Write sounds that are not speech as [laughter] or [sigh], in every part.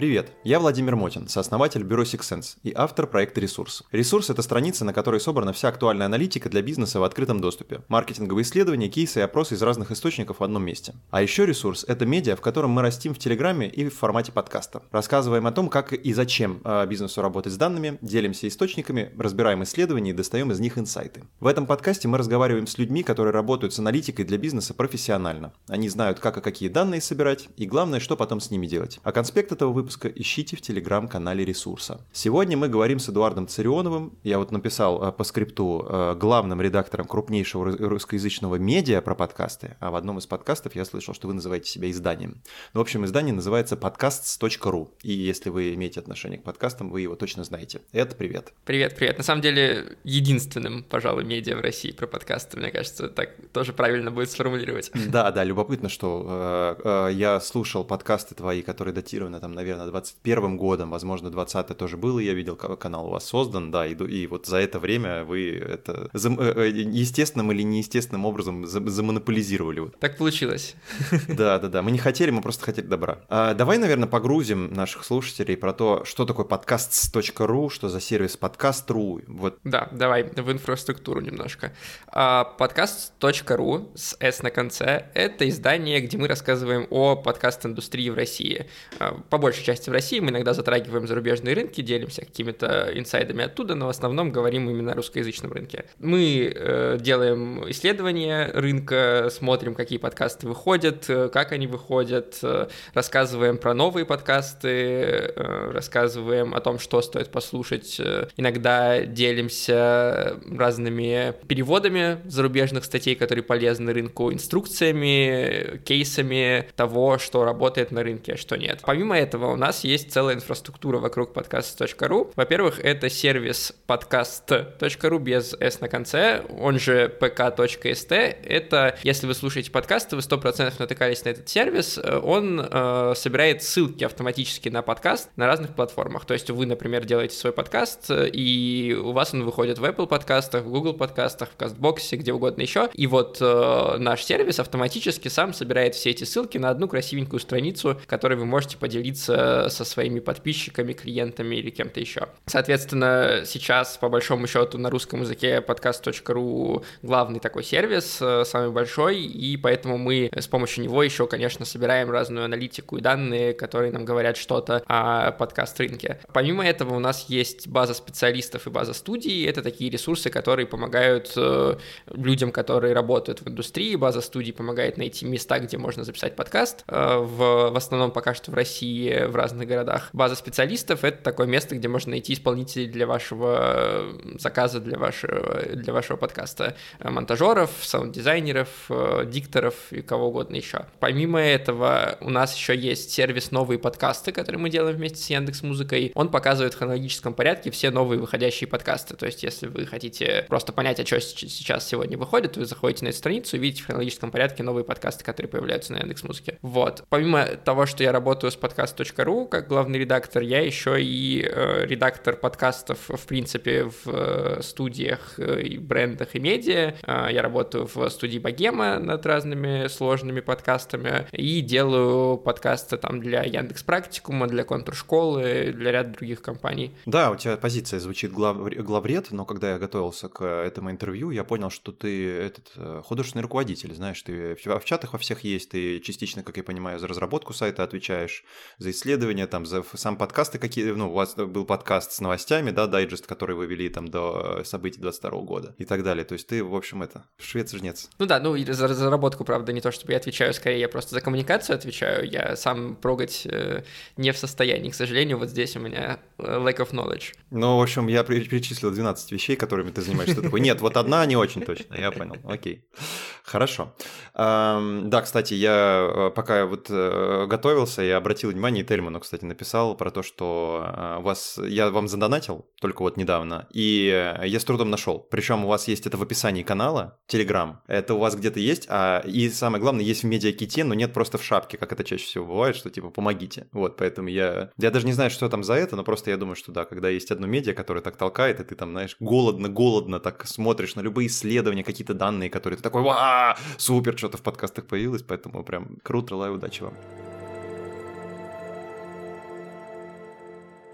Привет, я Владимир Мотин, сооснователь бюро Six Sense и автор проекта «Ресурс». «Ресурс» — это страница, на которой собрана вся актуальная аналитика для бизнеса в открытом доступе, маркетинговые исследования, кейсы и опросы из разных источников в одном месте. А еще «Ресурс» — это медиа, в котором мы растим в Телеграме и в формате подкаста. Рассказываем о том, как и зачем а, бизнесу работать с данными, делимся источниками, разбираем исследования и достаем из них инсайты. В этом подкасте мы разговариваем с людьми, которые работают с аналитикой для бизнеса профессионально. Они знают, как и какие данные собирать, и главное, что потом с ними делать. А конспект этого выпуска выпуска ищите в телеграм-канале Ресурса. Сегодня мы говорим с Эдуардом Царионовым. Я вот написал э, по скрипту э, главным редактором крупнейшего русскоязычного медиа про подкасты, а в одном из подкастов я слышал, что вы называете себя изданием. Ну, в общем, издание называется podcasts.ru, и если вы имеете отношение к подкастам, вы его точно знаете. Это привет. Привет, привет. На самом деле, единственным, пожалуй, медиа в России про подкасты, мне кажется, так тоже правильно будет сформулировать. Да, да, любопытно, что э, э, я слушал подкасты твои, которые датированы там, наверное, 21 годом, возможно, 20 тоже было, я видел, канал у вас создан, да, и, и вот за это время вы это э, э, естественным или неестественным образом замонополизировали. Так получилось. [laughs] Да, да, да, мы не хотели, мы просто хотели добра. А, давай, наверное, погрузим наших слушателей про то, что такое подкаст.ру, что за сервис подкаст.ру. Вот. Да, давай в инфраструктуру немножко. А, подкаст.ру с S на конце — это издание, где мы рассказываем о подкаст-индустрии в России. А, по большей части в России, мы иногда затрагиваем зарубежные рынки, делимся какими-то инсайдами оттуда, но в основном говорим именно о русскоязычном рынке. Мы э, делаем исследования рынка, смотрим, какие подкасты выходят, э, как они выходят, э, рассказываем про новые подкасты, э, рассказываем о том, что стоит послушать. Э, иногда делимся разными переводами зарубежных статей, которые полезны рынку, инструкциями, кейсами того, что работает на рынке, а что нет. Помимо этого, нас есть целая инфраструктура вокруг подкаст.ру. Во-первых, это сервис подкаст.ру без s на конце, он же pk.st. Это, если вы слушаете подкасты, вы 100% натыкались на этот сервис, он э, собирает ссылки автоматически на подкаст на разных платформах. То есть вы, например, делаете свой подкаст, и у вас он выходит в Apple подкастах, в Google подкастах, в Кастбоксе, где угодно еще. И вот э, наш сервис автоматически сам собирает все эти ссылки на одну красивенькую страницу, которой вы можете поделиться со своими подписчиками, клиентами или кем-то еще. Соответственно, сейчас, по большому счету, на русском языке подкаст.ру главный такой сервис, э, самый большой, и поэтому мы с помощью него еще, конечно, собираем разную аналитику и данные, которые нам говорят что-то о подкаст-рынке. Помимо этого, у нас есть база специалистов и база студий. Это такие ресурсы, которые помогают э, людям, которые работают в индустрии. База студий помогает найти места, где можно записать подкаст. Э, в, в основном пока что в России, в разных городах. База специалистов — это такое место, где можно найти исполнителей для вашего э, заказа, для вашего, для вашего подкаста. Э, монтажеров, саунд-дизайнеров, э, дикторов и кого угодно еще. Помимо этого, у нас еще есть сервис «Новые подкасты», который мы делаем вместе с Яндекс Музыкой. Он показывает в хронологическом порядке все новые выходящие подкасты. То есть, если вы хотите просто понять, о чем сейчас сегодня выходит, вы заходите на эту страницу и видите в хронологическом порядке новые подкасты, которые появляются на Яндекс Музыке. Вот. Помимо того, что я работаю с подкаст.ру, как главный редактор, я еще и э, редактор подкастов, в принципе, в э, студиях э, и брендах и медиа. Э, я работаю в студии Богема над разными сложными подкастами и делаю подкасты там для Яндекс Практикума, для Контур-школы, для ряда других компаний. Да, у тебя позиция звучит глав... главред, но когда я готовился к этому интервью, я понял, что ты этот художественный руководитель, знаешь, ты в чатах во всех есть, ты частично, как я понимаю, за разработку сайта отвечаешь, за исследования исследования, там, за сам подкасты какие, ну, у вас был подкаст с новостями, да, дайджест, который вы вели там до событий 22 года и так далее. То есть ты, в общем, это, швец-жнец. Ну да, ну и за разработку, правда, не то, чтобы я отвечаю, скорее я просто за коммуникацию отвечаю, я сам прогать э, не в состоянии, к сожалению, вот здесь у меня э, lack of knowledge. Ну, в общем, я перечислил 12 вещей, которыми ты занимаешься. Ты такой, нет, вот одна не очень точно, я понял, окей. Хорошо. Да, кстати, я э, пока вот э, готовился, я обратил внимание, и Тельману, кстати, написал про то, что э, вас, я вам задонатил только вот недавно, и я с трудом нашел. Причем у вас есть это в описании канала, Telegram, это у вас где-то есть, а и самое главное, есть в медиаките, но нет просто в шапке, как это чаще всего бывает, что типа помогите. Вот, поэтому я, я даже не знаю, что там за это, но просто я думаю, что да, когда есть одно медиа, которое так толкает, и ты там, знаешь, голодно-голодно так смотришь на любые исследования, какие-то данные, которые ты такой, супер, что-то в подкастах появилось, поэтому прям круто, желаю удачи вам.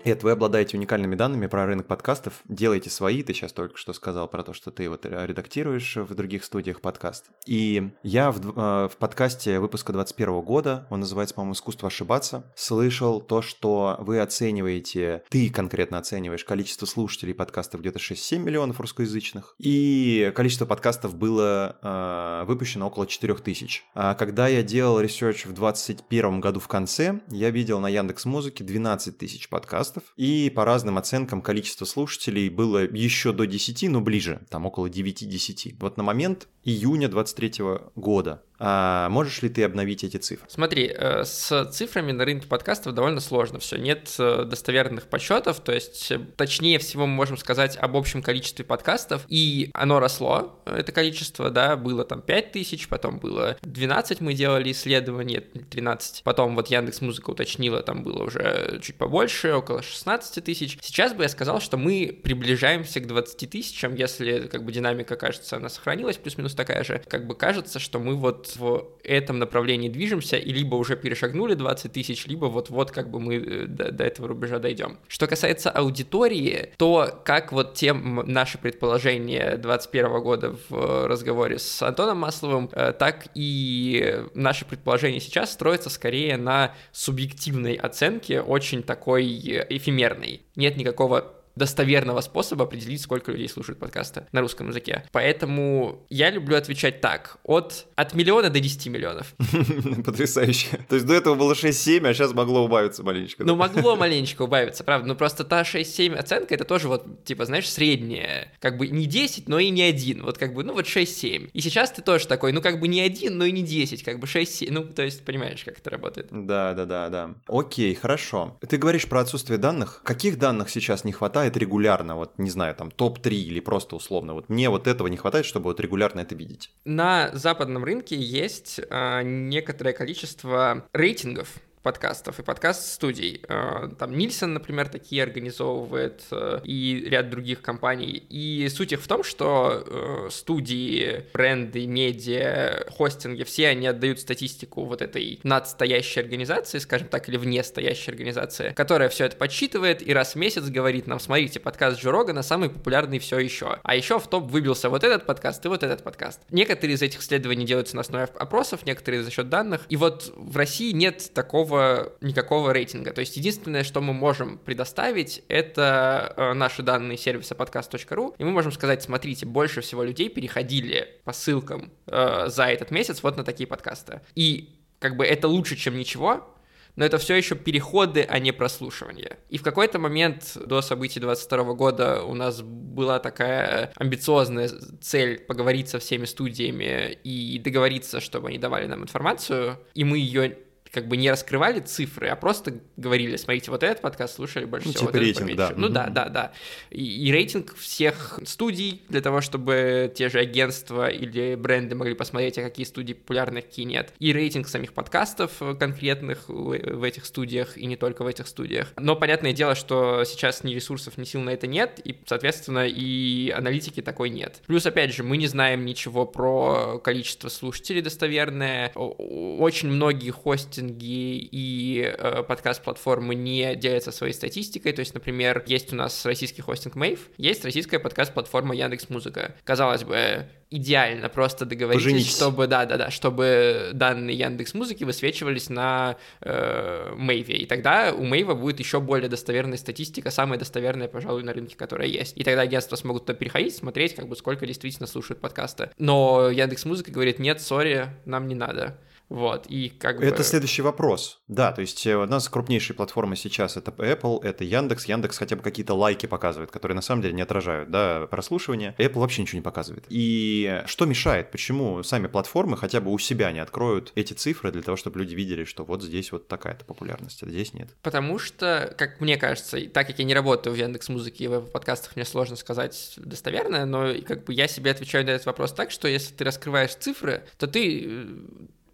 Эд, вы обладаете уникальными данными про рынок подкастов, делайте свои, ты сейчас только что сказал про то, что ты вот редактируешь в других студиях подкаст. И я в, э, в подкасте выпуска 21 года, он называется, по-моему, «Искусство ошибаться», слышал то, что вы оцениваете, ты конкретно оцениваешь количество слушателей подкастов где-то 6-7 миллионов русскоязычных, и количество подкастов было э, выпущено около 4000. А когда я делал research в 2021 году в конце, я видел на Яндекс Музыке 12 тысяч подкастов, и по разным оценкам количество слушателей было еще до 10, но ближе, там около 9-10. Вот на момент июня 23 года а можешь ли ты обновить эти цифры? Смотри, э, с цифрами на рынке подкастов довольно сложно все. Нет э, достоверных подсчетов, то есть э, точнее всего мы можем сказать об общем количестве подкастов, и оно росло, это количество, да, было там 5 тысяч, потом было 12 мы делали исследования, 13, потом вот Яндекс Музыка уточнила, там было уже чуть побольше, около 16 тысяч. Сейчас бы я сказал, что мы приближаемся к 20 тысячам, если как бы динамика, кажется, она сохранилась, плюс-минус такая же, как бы кажется, что мы вот в этом направлении движемся, и либо уже перешагнули 20 тысяч, либо вот-вот как бы мы э, до, до этого рубежа дойдем. Что касается аудитории, то как вот те наши предположения 2021 года в разговоре с Антоном Масловым, э, так и наши предположения сейчас строятся скорее на субъективной оценке, очень такой эфемерной. Нет никакого достоверного способа определить, сколько людей слушают подкасты на русском языке. Поэтому я люблю отвечать так. От, от миллиона до 10 миллионов. [laughs] Потрясающе. То есть до этого было 6-7, а сейчас могло убавиться маленечко. Ну, могло маленечко убавиться, правда. Но просто та 6-7 оценка, это тоже вот, типа, знаешь, средняя. Как бы не 10, но и не 1. Вот как бы, ну вот 6-7. И сейчас ты тоже такой, ну как бы не 1, но и не 10. Как бы 6-7. Ну, то есть, понимаешь, как это работает. Да, да, да, да. Окей, хорошо. Ты говоришь про отсутствие данных. Каких данных сейчас не хватает? Хватает регулярно, вот не знаю, там топ-3 или просто условно, вот мне вот этого не хватает, чтобы вот регулярно это видеть? На западном рынке есть э, некоторое количество рейтингов подкастов и подкаст-студий. Э, там Нильсон, например, такие организовывает, э, и ряд других компаний. И суть их в том, что э, студии, бренды, медиа, хостинги, все они отдают статистику вот этой надстоящей организации, скажем так, или вне стоящей организации, которая все это подсчитывает и раз в месяц говорит нам, смотрите, подкаст Джо Рогана самый популярный все еще. А еще в топ выбился вот этот подкаст и вот этот подкаст. Некоторые из этих исследований делаются на основе опросов, некоторые за счет данных. И вот в России нет такого никакого, никакого рейтинга. То есть единственное, что мы можем предоставить, это э, наши данные сервиса podcast.ru, и мы можем сказать, смотрите, больше всего людей переходили по ссылкам э, за этот месяц вот на такие подкасты. И как бы это лучше, чем ничего, но это все еще переходы, а не прослушивание. И в какой-то момент до событий 22 года у нас была такая амбициозная цель поговорить со всеми студиями и договориться, чтобы они давали нам информацию, и мы ее как бы не раскрывали цифры, а просто говорили, смотрите, вот этот подкаст слушали больше ну, всего. Типа вот рейтинг, да. Ну mm-hmm. да, да, да. И, и рейтинг всех студий для того, чтобы те же агентства или бренды могли посмотреть, а какие студии популярны, какие нет. И рейтинг самих подкастов конкретных в этих студиях и не только в этих студиях. Но понятное дело, что сейчас ни ресурсов, ни сил на это нет, и, соответственно, и аналитики такой нет. Плюс, опять же, мы не знаем ничего про количество слушателей достоверное. Очень многие хостинги хостинги и э, подкаст-платформы не делятся своей статистикой. То есть, например, есть у нас российский хостинг Mave, есть российская подкаст-платформа Яндекс Музыка. Казалось бы, идеально просто договоритесь, Поженитесь. чтобы, да, да, да, чтобы данные Яндекс Музыки высвечивались на э, Мэйве. И тогда у Мэйва будет еще более достоверная статистика, самая достоверная, пожалуй, на рынке, которая есть. И тогда агентства смогут туда переходить, смотреть, как бы сколько действительно слушают подкасты. Но Яндекс Музыка говорит, нет, сори, нам не надо. Вот, и как Это бы... следующий вопрос. Да, то есть э, у нас крупнейшие платформы сейчас это Apple, это Яндекс. Яндекс хотя бы какие-то лайки показывает, которые на самом деле не отражают, да, прослушивание. Apple вообще ничего не показывает. И что мешает? Почему сами платформы хотя бы у себя не откроют эти цифры для того, чтобы люди видели, что вот здесь вот такая-то популярность, а здесь нет? Потому что, как мне кажется, так как я не работаю в Яндекс Музыке и в подкастах, мне сложно сказать достоверно, но как бы я себе отвечаю на этот вопрос так, что если ты раскрываешь цифры, то ты э,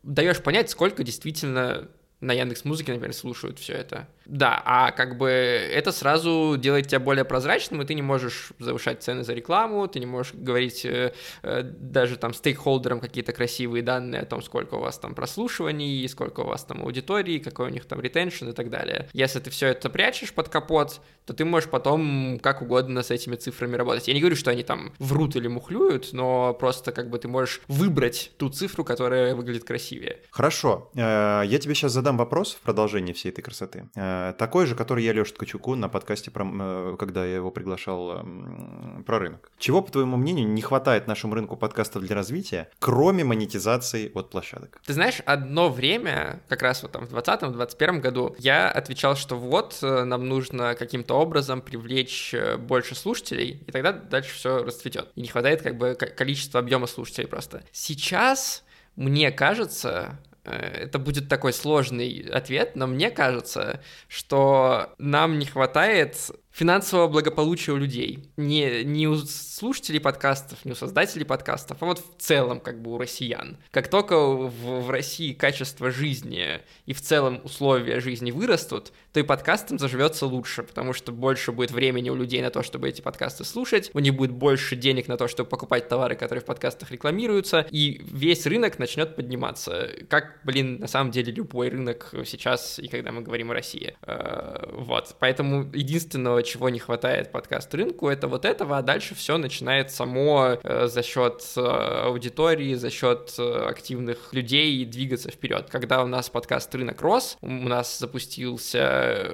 даешь понять, сколько действительно на Яндекс Музыке, например, слушают все это. Да, а как бы это сразу делает тебя более прозрачным, и ты не можешь завышать цены за рекламу, ты не можешь говорить э, э, даже там стейкхолдерам какие-то красивые данные о том, сколько у вас там прослушиваний, сколько у вас там аудитории, какой у них там ретеншн и так далее. Если ты все это прячешь под капот, то ты можешь потом как угодно с этими цифрами работать. Я не говорю, что они там врут или мухлюют, но просто как бы ты можешь выбрать ту цифру, которая выглядит красивее. Хорошо. Э, я тебе сейчас задам вопрос в продолжении всей этой красоты. Э, такой же, который я Лёше Ткачуку на подкасте, про, э, когда я его приглашал про рынок. Чего, по твоему мнению, не хватает нашему рынку подкастов для развития, кроме монетизации от площадок? Ты знаешь, одно время, как раз вот там в 2020-2021 году, я отвечал, что вот нам нужно каким-то образом привлечь больше слушателей, и тогда дальше все расцветет. И не хватает как бы количества объема слушателей просто. Сейчас мне кажется, э, это будет такой сложный ответ, но мне кажется, что нам не хватает финансового благополучия у людей. Не, не у слушателей подкастов, не у создателей подкастов, а вот в целом как бы у россиян. Как только в, в России качество жизни и в целом условия жизни вырастут, то и подкастам заживется лучше, потому что больше будет времени у людей на то, чтобы эти подкасты слушать, у них будет больше денег на то, чтобы покупать товары, которые в подкастах рекламируются, и весь рынок начнет подниматься. Как, блин, на самом деле любой рынок сейчас, и когда мы говорим о России. Э, вот. Поэтому единственного чего не хватает подкаст рынку, это вот этого, а дальше все начинает само э, за счет э, аудитории, за счет э, активных людей двигаться вперед. Когда у нас подкаст рынок рос, у нас запустился,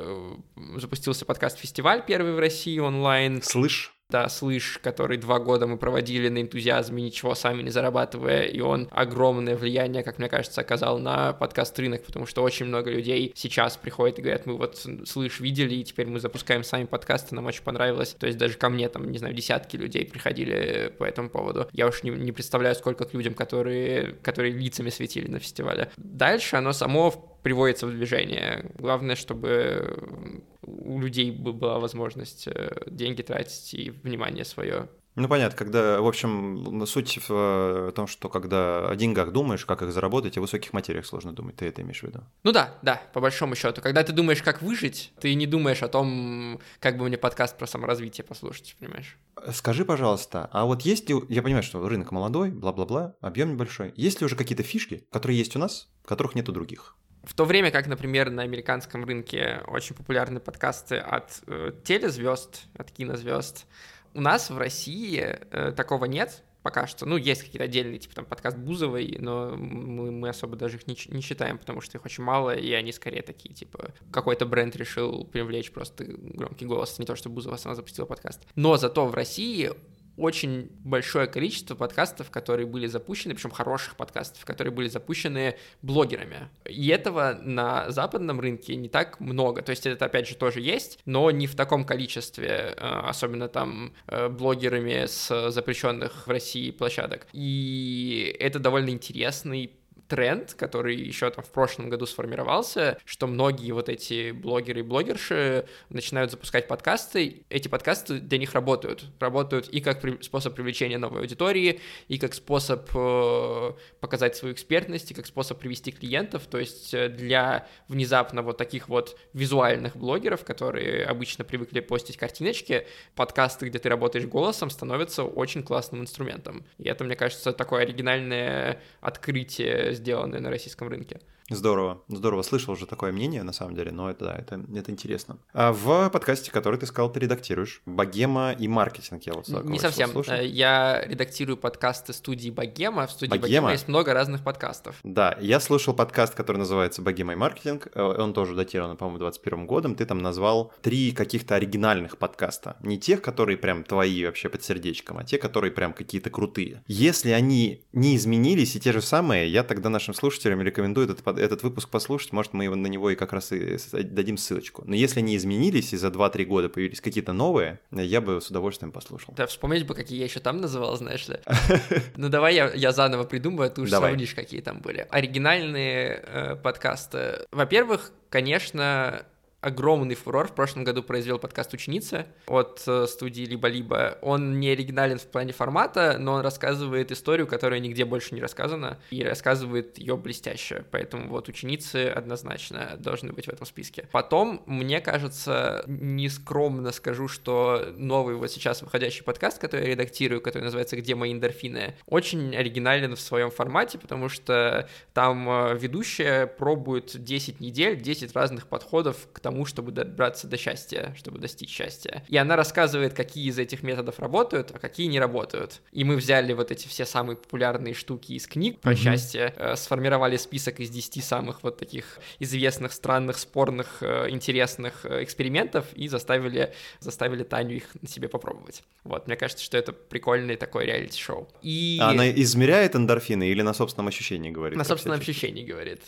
запустился подкаст-фестиваль первый в России онлайн. Слышь, да, слышь, который два года мы проводили на энтузиазме, ничего сами не зарабатывая, и он огромное влияние, как мне кажется, оказал на подкаст рынок, потому что очень много людей сейчас приходят и говорят, мы вот слышь, видели, и теперь мы запускаем сами подкасты, нам очень понравилось. То есть даже ко мне там, не знаю, десятки людей приходили по этому поводу. Я уж не, не представляю, сколько к людям, которые, которые лицами светили на фестивале. Дальше оно само приводится в движение. Главное, чтобы у людей была возможность э, деньги тратить и внимание свое. Ну, понятно, когда, в общем, суть в том, что когда о деньгах думаешь, как их заработать, о высоких материях сложно думать, ты это имеешь в виду? Ну да, да, по большому счету. Когда ты думаешь, как выжить, ты не думаешь о том, как бы мне подкаст про саморазвитие послушать, понимаешь? Скажи, пожалуйста, а вот есть ли, я понимаю, что рынок молодой, бла-бла-бла, объем небольшой, есть ли уже какие-то фишки, которые есть у нас, которых нет у других? В то время как, например, на американском рынке очень популярны подкасты от э, телезвезд, от кинозвезд, у нас в России э, такого нет пока что. Ну, есть какие-то отдельные, типа там подкаст Бузовой, но мы, мы особо даже их не, не считаем, потому что их очень мало, и они скорее такие, типа, какой-то бренд решил привлечь просто громкий голос, не то, что Бузова сама запустила подкаст. Но зато в России очень большое количество подкастов, которые были запущены, причем хороших подкастов, которые были запущены блогерами. И этого на западном рынке не так много. То есть это, опять же, тоже есть, но не в таком количестве, э, особенно там э, блогерами с запрещенных в России площадок. И это довольно интересный тренд, который еще там в прошлом году сформировался, что многие вот эти блогеры и блогерши начинают запускать подкасты, эти подкасты для них работают. Работают и как при, способ привлечения новой аудитории, и как способ э, показать свою экспертность, и как способ привести клиентов. То есть э, для внезапно вот таких вот визуальных блогеров, которые обычно привыкли постить картиночки, подкасты, где ты работаешь голосом, становятся очень классным инструментом. И это, мне кажется, такое оригинальное открытие сделанные на российском рынке. Здорово, здорово. Слышал уже такое мнение, на самом деле, но это, да, это, это интересно. А в подкасте, который ты сказал, ты редактируешь, «Богема и маркетинг», я вот Не совсем. Слушал. Э, я редактирую подкасты студии «Богема». В студии «Богема», «Богема» есть много разных подкастов. Да, я слушал подкаст, который называется «Богема и маркетинг». Э, он тоже датирован, по-моему, 21 годом. Ты там назвал три каких-то оригинальных подкаста. Не тех, которые прям твои вообще под сердечком, а те, которые прям какие-то крутые. Если они не изменились и те же самые, я тогда нашим слушателям рекомендую этот этот выпуск послушать, может, мы на него и как раз и дадим ссылочку. Но если они изменились и за 2-3 года появились какие-то новые, я бы с удовольствием послушал. Да, вспомнить бы, какие я еще там называл, знаешь ли. [laughs] Ну давай я, я заново придумаю, а ты уже сравнишь, какие там были. Оригинальные э, подкасты. Во-первых, конечно, огромный фурор в прошлом году произвел подкаст «Ученица» от э, студии «Либо-либо». Он не оригинален в плане формата, но он рассказывает историю, которая нигде больше не рассказана, и рассказывает ее блестяще. Поэтому вот «Ученицы» однозначно должны быть в этом списке. Потом, мне кажется, нескромно скажу, что новый вот сейчас выходящий подкаст, который я редактирую, который называется «Где мои эндорфины», очень оригинален в своем формате, потому что там э, ведущая пробует 10 недель, 10 разных подходов к чтобы добраться до счастья, чтобы достичь счастья. И она рассказывает, какие из этих методов работают, а какие не работают. И мы взяли вот эти все самые популярные штуки из книг про mm-hmm. счастье, э, сформировали список из 10 самых вот таких известных, странных, спорных, э, интересных э, экспериментов и заставили, заставили Таню их на себе попробовать. Вот, мне кажется, что это прикольный такой реалити-шоу. И... А она измеряет эндорфины или на собственном ощущении говорит? На собственном ощущении говорит.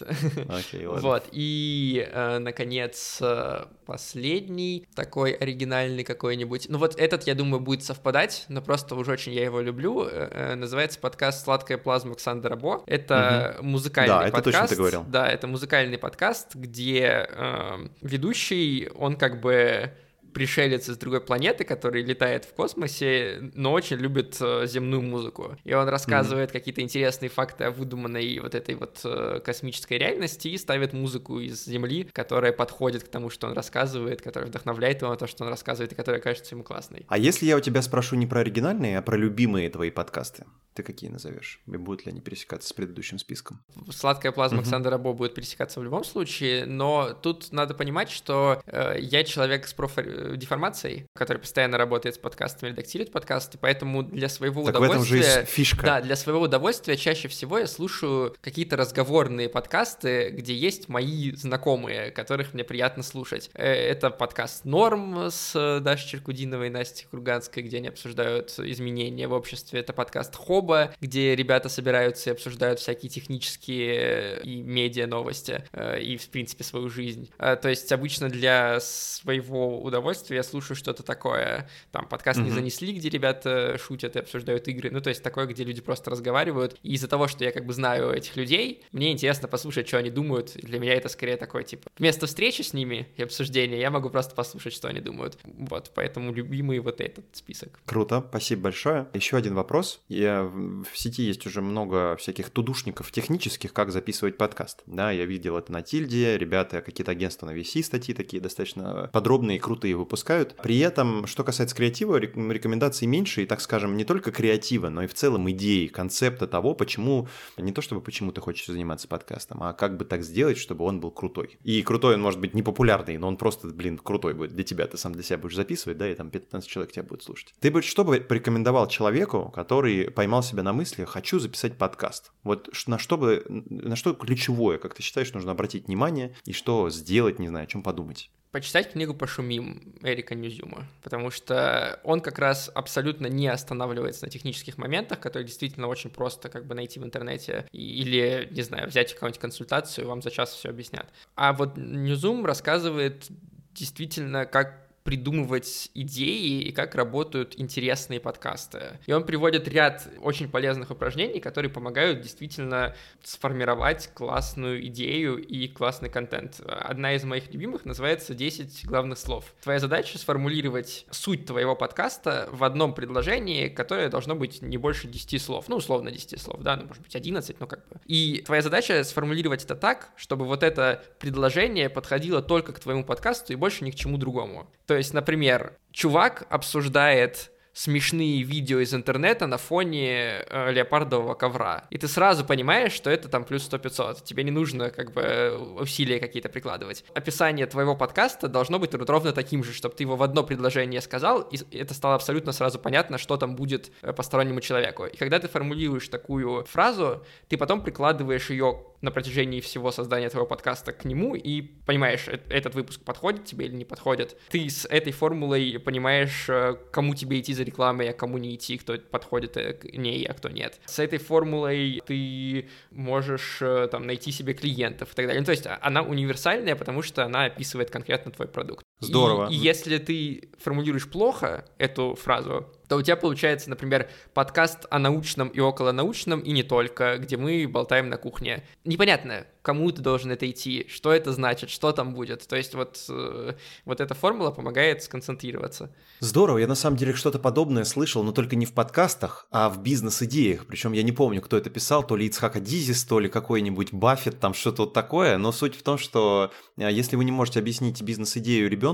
Окей, [laughs] ладно. Вот, и, э, последний, такой оригинальный какой-нибудь. Ну вот этот, я думаю, будет совпадать, но просто уже очень я его люблю. Э, э, называется подкаст «Сладкая плазма» Александра Бо. Это угу. музыкальный да, подкаст. Да, это точно ты говорил. Да, это музыкальный подкаст, где э, ведущий, он как бы пришелец из другой планеты, который летает в космосе, но очень любит э, земную музыку. И он рассказывает mm-hmm. какие-то интересные факты о выдуманной вот этой вот э, космической реальности и ставит музыку из Земли, которая подходит к тому, что он рассказывает, которая вдохновляет его на то, что он рассказывает, и которая кажется ему классной. А если я у тебя спрошу не про оригинальные, а про любимые твои подкасты? Ты какие назовешь? И будут ли они пересекаться с предыдущим списком? Сладкая плазма. Александра Бо будет пересекаться в любом случае, но тут надо понимать, что э, я человек с профдеформацией, который постоянно работает с подкастами, редактирует подкасты, поэтому для своего так удовольствия... в этом же есть фишка. Да, для своего удовольствия чаще всего я слушаю какие-то разговорные подкасты, где есть мои знакомые, которых мне приятно слушать. Э, это подкаст «Норм» с Дашей Черкудиновой и Настей Круганской, где они обсуждают изменения в обществе. Это подкаст «Хоб», Хоба, где ребята собираются и обсуждают всякие технические и медиа новости, э, и, в принципе, свою жизнь. Э, то есть обычно для своего удовольствия я слушаю что-то такое. Там подкаст mm-hmm. не занесли, где ребята шутят и обсуждают игры. Ну, то есть такое, где люди просто разговаривают. И из-за того, что я как бы знаю этих людей, мне интересно послушать, что они думают. Для меня это скорее такое, типа, вместо встречи с ними и обсуждения, я могу просто послушать, что они думают. Вот, поэтому любимый вот этот список. Круто, спасибо большое. Еще один вопрос. Я в сети есть уже много всяких тудушников технических, как записывать подкаст. Да, я видел это на Тильде, ребята, какие-то агентства на VC статьи такие достаточно подробные и крутые выпускают. При этом, что касается креатива, рекомендаций меньше, и, так скажем, не только креатива, но и в целом идеи, концепта того, почему, не то чтобы почему ты хочешь заниматься подкастом, а как бы так сделать, чтобы он был крутой. И крутой он может быть не популярный, но он просто, блин, крутой будет для тебя, ты сам для себя будешь записывать, да, и там 15 человек тебя будет слушать. Ты бы что бы порекомендовал человеку, который поймал поймал себя на мысли, хочу записать подкаст. Вот на что бы, на что ключевое, как ты считаешь, нужно обратить внимание и что сделать, не знаю, о чем подумать? почитать книгу «Пошумим» Эрика Ньюзюма, потому что он как раз абсолютно не останавливается на технических моментах, которые действительно очень просто как бы найти в интернете или, не знаю, взять какую-нибудь консультацию, вам за час все объяснят. А вот Ньюзум рассказывает действительно, как придумывать идеи и как работают интересные подкасты. И он приводит ряд очень полезных упражнений, которые помогают действительно сформировать классную идею и классный контент. Одна из моих любимых называется «10 главных слов». Твоя задача сформулировать суть твоего подкаста в одном предложении, которое должно быть не больше 10 слов. Ну, условно 10 слов, да, ну, может быть, 11, ну, как бы. И твоя задача сформулировать это так, чтобы вот это предложение подходило только к твоему подкасту и больше ни к чему другому. То есть, например, чувак обсуждает смешные видео из интернета на фоне э, леопардового ковра. И ты сразу понимаешь, что это там плюс 100-500. Тебе не нужно как бы усилия какие-то прикладывать. Описание твоего подкаста должно быть ровно таким же, чтобы ты его в одно предложение сказал, и это стало абсолютно сразу понятно, что там будет э, постороннему человеку. И когда ты формулируешь такую фразу, ты потом прикладываешь ее на протяжении всего создания твоего подкаста к нему и понимаешь, э, этот выпуск подходит тебе или не подходит. Ты с этой формулой понимаешь, э, кому тебе идти за рекламой, а кому не идти, кто подходит э, к ней, а кто нет. С этой формулой ты можешь там найти себе клиентов и так далее. Ну, то есть а, она универсальная, потому что она описывает конкретно твой продукт. Здорово. И, и если ты формулируешь плохо эту фразу, то у тебя получается, например, подкаст о научном и около научном, и не только, где мы болтаем на кухне. Непонятно, кому ты должен это идти, что это значит, что там будет. То есть вот, э, вот эта формула помогает сконцентрироваться. Здорово, я на самом деле что-то подобное слышал, но только не в подкастах, а в бизнес-идеях. Причем я не помню, кто это писал, то ли Ицхака Дизис, то ли какой-нибудь Баффет, там что-то вот такое. Но суть в том, что э, если вы не можете объяснить бизнес-идею ребенку,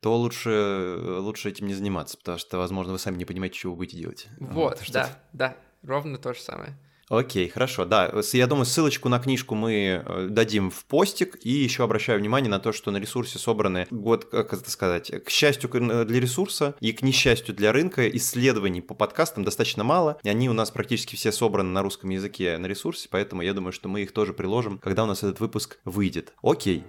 то лучше, лучше этим не заниматься, потому что, возможно, вы сами не понимаете, что вы будете делать. Вот, вот да, да, ровно то же самое. Окей, хорошо, да. Я думаю, ссылочку на книжку мы э, дадим в постик, и еще обращаю внимание на то, что на ресурсе собраны, вот как это сказать, к счастью для ресурса и к несчастью для рынка исследований по подкастам достаточно мало, и они у нас практически все собраны на русском языке на ресурсе, поэтому я думаю, что мы их тоже приложим, когда у нас этот выпуск выйдет. Окей.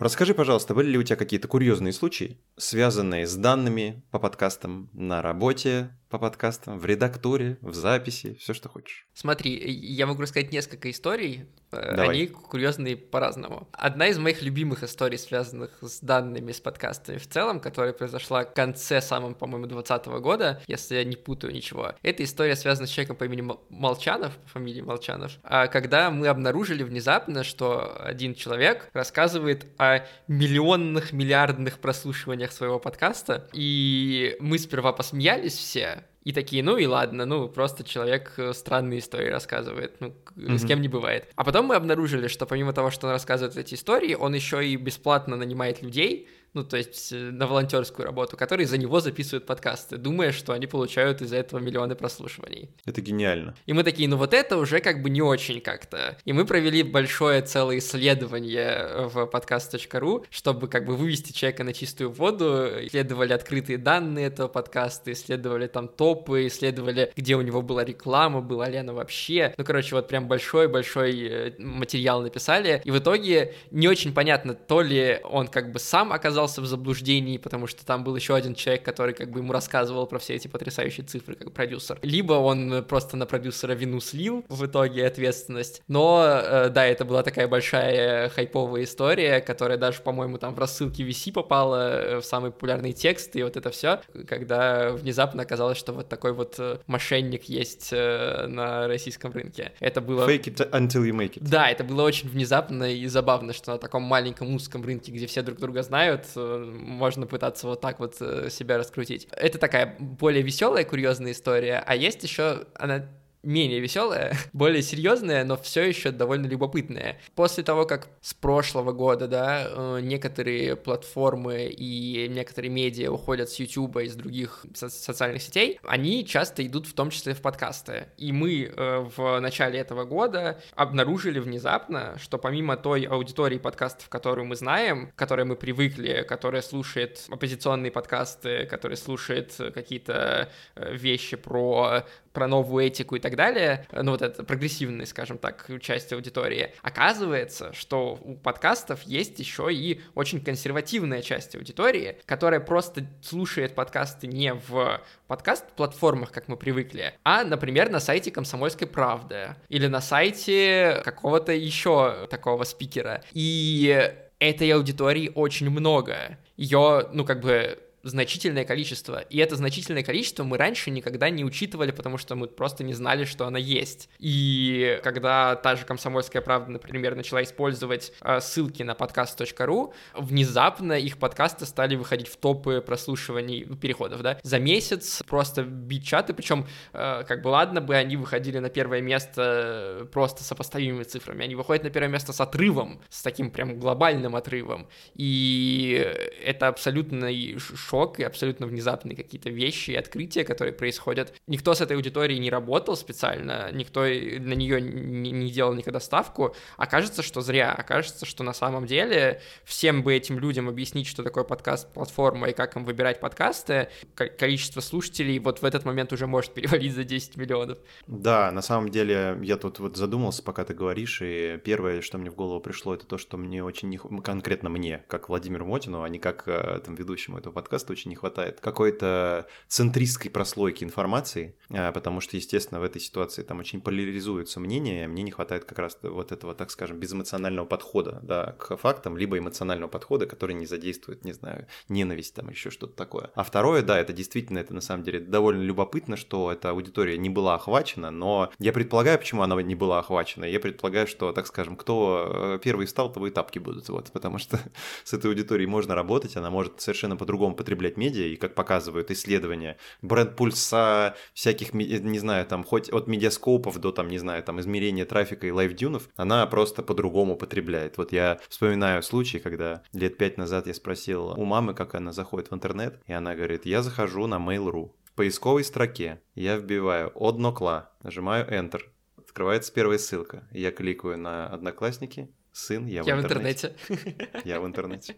Расскажи, пожалуйста, были ли у тебя какие-то курьезные случаи, связанные с данными по подкастам на работе, по подкастам, в редактуре, в записи, все, что хочешь. Смотри, я могу рассказать несколько историй, э, Давай. они курьезные по-разному. Одна из моих любимых историй, связанных с данными, с подкастами в целом, которая произошла в конце самым, по-моему, 2020 года, если я не путаю ничего, эта история связана с человеком по имени Молчанов, по фамилии Молчанов, а когда мы обнаружили внезапно, что один человек рассказывает о миллионных, миллиардных прослушиваниях своего подкаста, и мы сперва посмеялись все, и такие, ну и ладно, ну просто человек э, странные истории рассказывает, ну mm-hmm. с кем не бывает. А потом мы обнаружили, что помимо того, что он рассказывает эти истории, он еще и бесплатно нанимает людей, ну, то есть э, на волонтерскую работу, которые за него записывают подкасты, думая, что они получают из-за этого миллионы прослушиваний. Это гениально. И мы такие, ну вот это уже как бы не очень как-то. И мы провели большое целое исследование в подкаст.ру, чтобы как бы вывести человека на чистую воду, исследовали открытые данные этого подкаста, исследовали там топы, исследовали, где у него была реклама, была ли она вообще. Ну, короче, вот прям большой-большой э, материал написали. И в итоге не очень понятно, то ли он как бы сам оказался оказался в заблуждении, потому что там был еще один человек, который как бы ему рассказывал про все эти потрясающие цифры, как продюсер. Либо он просто на продюсера вину слил в итоге ответственность. Но, э, да, это была такая большая хайповая история, которая даже, по-моему, там в рассылке VC попала э, в самый популярный текст, и вот это все, когда внезапно оказалось, что вот такой вот э, мошенник есть на российском рынке. Это было... Fake it until you make it. Да, это было очень внезапно и забавно, что на таком маленьком узком рынке, где все друг друга знают, можно пытаться вот так вот э, себя раскрутить. Это такая более веселая, курьезная история, а есть еще, она менее веселая, [laughs] более серьезная, но все еще довольно любопытная. После того, как с прошлого года, да, э, некоторые платформы и некоторые медиа уходят с YouTube и с других со- социальных сетей, они часто идут в том числе в подкасты. И мы э, в начале этого года обнаружили внезапно, что помимо той аудитории подкастов, которую мы знаем, которой мы привыкли, которая слушает оппозиционные подкасты, которая слушает какие-то э, вещи про про новую этику и так далее, ну вот это прогрессивная, скажем так, часть аудитории, оказывается, что у подкастов есть еще и очень консервативная часть аудитории, которая просто слушает подкасты не в подкаст-платформах, как мы привыкли, а, например, на сайте «Комсомольской правды» или на сайте какого-то еще такого спикера. И этой аудитории очень много. Ее, ну, как бы значительное количество. И это значительное количество мы раньше никогда не учитывали, потому что мы просто не знали, что она есть. И когда та же «Комсомольская правда», например, начала использовать э, ссылки на подкаст.ру, внезапно их подкасты стали выходить в топы прослушиваний, ну, переходов, да, за месяц просто бить чаты, причем, э, как бы, ладно бы они выходили на первое место просто сопоставимыми цифрами, они выходят на первое место с отрывом, с таким прям глобальным отрывом, и это абсолютный шок и абсолютно внезапные какие-то вещи и открытия, которые происходят. Никто с этой аудиторией не работал специально, никто на нее не, не делал никогда ставку, окажется, что зря, окажется, что на самом деле всем бы этим людям объяснить, что такое подкаст-платформа и как им выбирать подкасты, количество слушателей вот в этот момент уже может перевалить за 10 миллионов. Да, на самом деле я тут вот задумался, пока ты говоришь, и первое, что мне в голову пришло, это то, что мне очень не... конкретно мне, как Владимиру Мотину, а не как э, там ведущему этого подкаста, подкаста очень не хватает какой-то центристской прослойки информации, а, потому что, естественно, в этой ситуации там очень поляризуются мнения, мне не хватает как раз вот этого, так скажем, безэмоционального подхода, да, к фактам, либо эмоционального подхода, который не задействует, не знаю, ненависть там, еще что-то такое. А второе, да, это действительно, это на самом деле довольно любопытно, что эта аудитория не была охвачена, но я предполагаю, почему она не была охвачена. Я предполагаю, что, так скажем, кто э, первый встал, того и тапки будут, вот, потому что [laughs] с этой аудиторией можно работать, она может совершенно по-другому потреблять медиа, и как показывают исследования, Brand Pulse а, всяких, не знаю, там, хоть от Mediascope ов до, там, не знаю, там, измерения трафика и LiveDune ов, она просто по-другому потребляет. Вот я вспоминаю случай, когда лет пять назад я спросил у мамы, как она заходит в интернет, и она говорит, я захожу на Mail.ru, в поисковой строке я вбиваю «Однокла», нажимаю Enter, открывается первая ссылка, я кликаю на «Одноклассники», сын, я, я в интернете. [laughs] Я в интернете.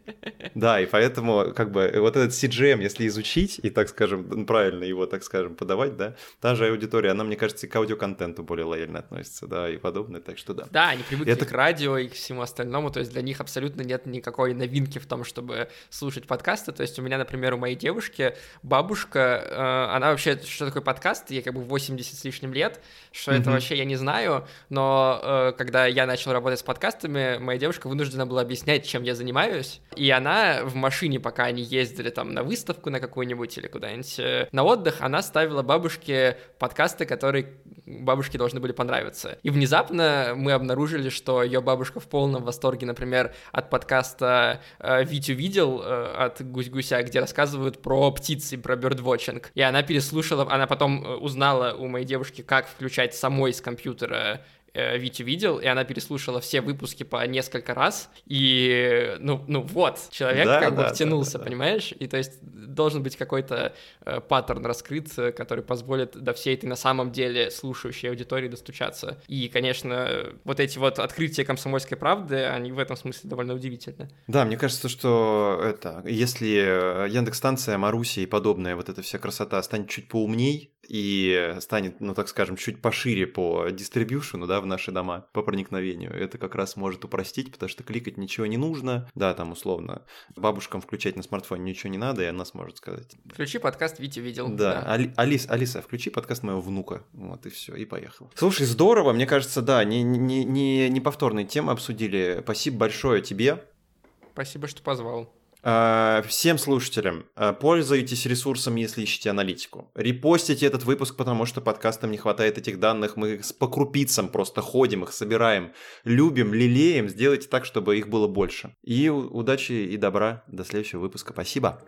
Да, и поэтому как бы вот этот CGM, если изучить и, так скажем, правильно его, так скажем, подавать, да, та же аудитория, она, мне кажется, к аудиоконтенту более лояльно относится, да, и подобное, так что да. Да, они привыкли Это... к радио и к всему остальному, то есть для них абсолютно нет никакой новинки в том, чтобы слушать подкасты, то есть у меня, например, у моей девушки бабушка, э, она вообще, что такое подкаст, ей как бы 80 с лишним лет, что mm-hmm. это вообще я не знаю, но э, когда я начал работать с подкастами, моя девушка вынуждена была объяснять, чем я занимаюсь, и она в машине, пока они ездили там на выставку на какую-нибудь или куда-нибудь э, на отдых, она ставила бабушке подкасты, которые бабушке должны были понравиться. И внезапно мы обнаружили, что ее бабушка в полном восторге, например, от подкаста э, «Витю видел» э, от Гусь-Гуся, где рассказывают про птицы, про бёрдвотчинг. И она переслушала, она потом узнала у моей девушки, как включать самой из компьютера э, Витю видел, и она переслушала все выпуски по несколько раз, и, ну, ну вот, человек да, как да, бы втянулся, да, да, понимаешь? И то есть должен быть какой-то э, паттерн раскрыт, который позволит до всей этой на самом деле слушающей аудитории достучаться. И, конечно, вот эти вот открытия комсомольской правды, они в этом смысле довольно удивительны. Да, мне кажется, что это, если Яндекс-станция, Маруси и подобная вот эта вся красота станет чуть поумней, и станет, ну так скажем, чуть пошире по дистрибьюшену, да, в наши дома, по проникновению. Это как раз может упростить, потому что кликать ничего не нужно. Да, там условно бабушкам включать на смартфоне ничего не надо, и она сможет сказать. Включи подкаст Витя видел. Да, да. Али, Алис, Алиса, включи подкаст моего внука. Вот и все, и поехал. Слушай, здорово, мне кажется, да, не, не, не, не повторные темы обсудили. Спасибо большое тебе. Спасибо, что позвал. А, всем слушателям, а, пользуйтесь ресурсом, если ищете аналитику. Репостите этот выпуск, потому что подкастам не хватает этих данных. Мы по крупицам просто ходим, их собираем, любим, лелеем. Сделайте так, чтобы их было больше. И удачи и добра. До следующего выпуска. Спасибо.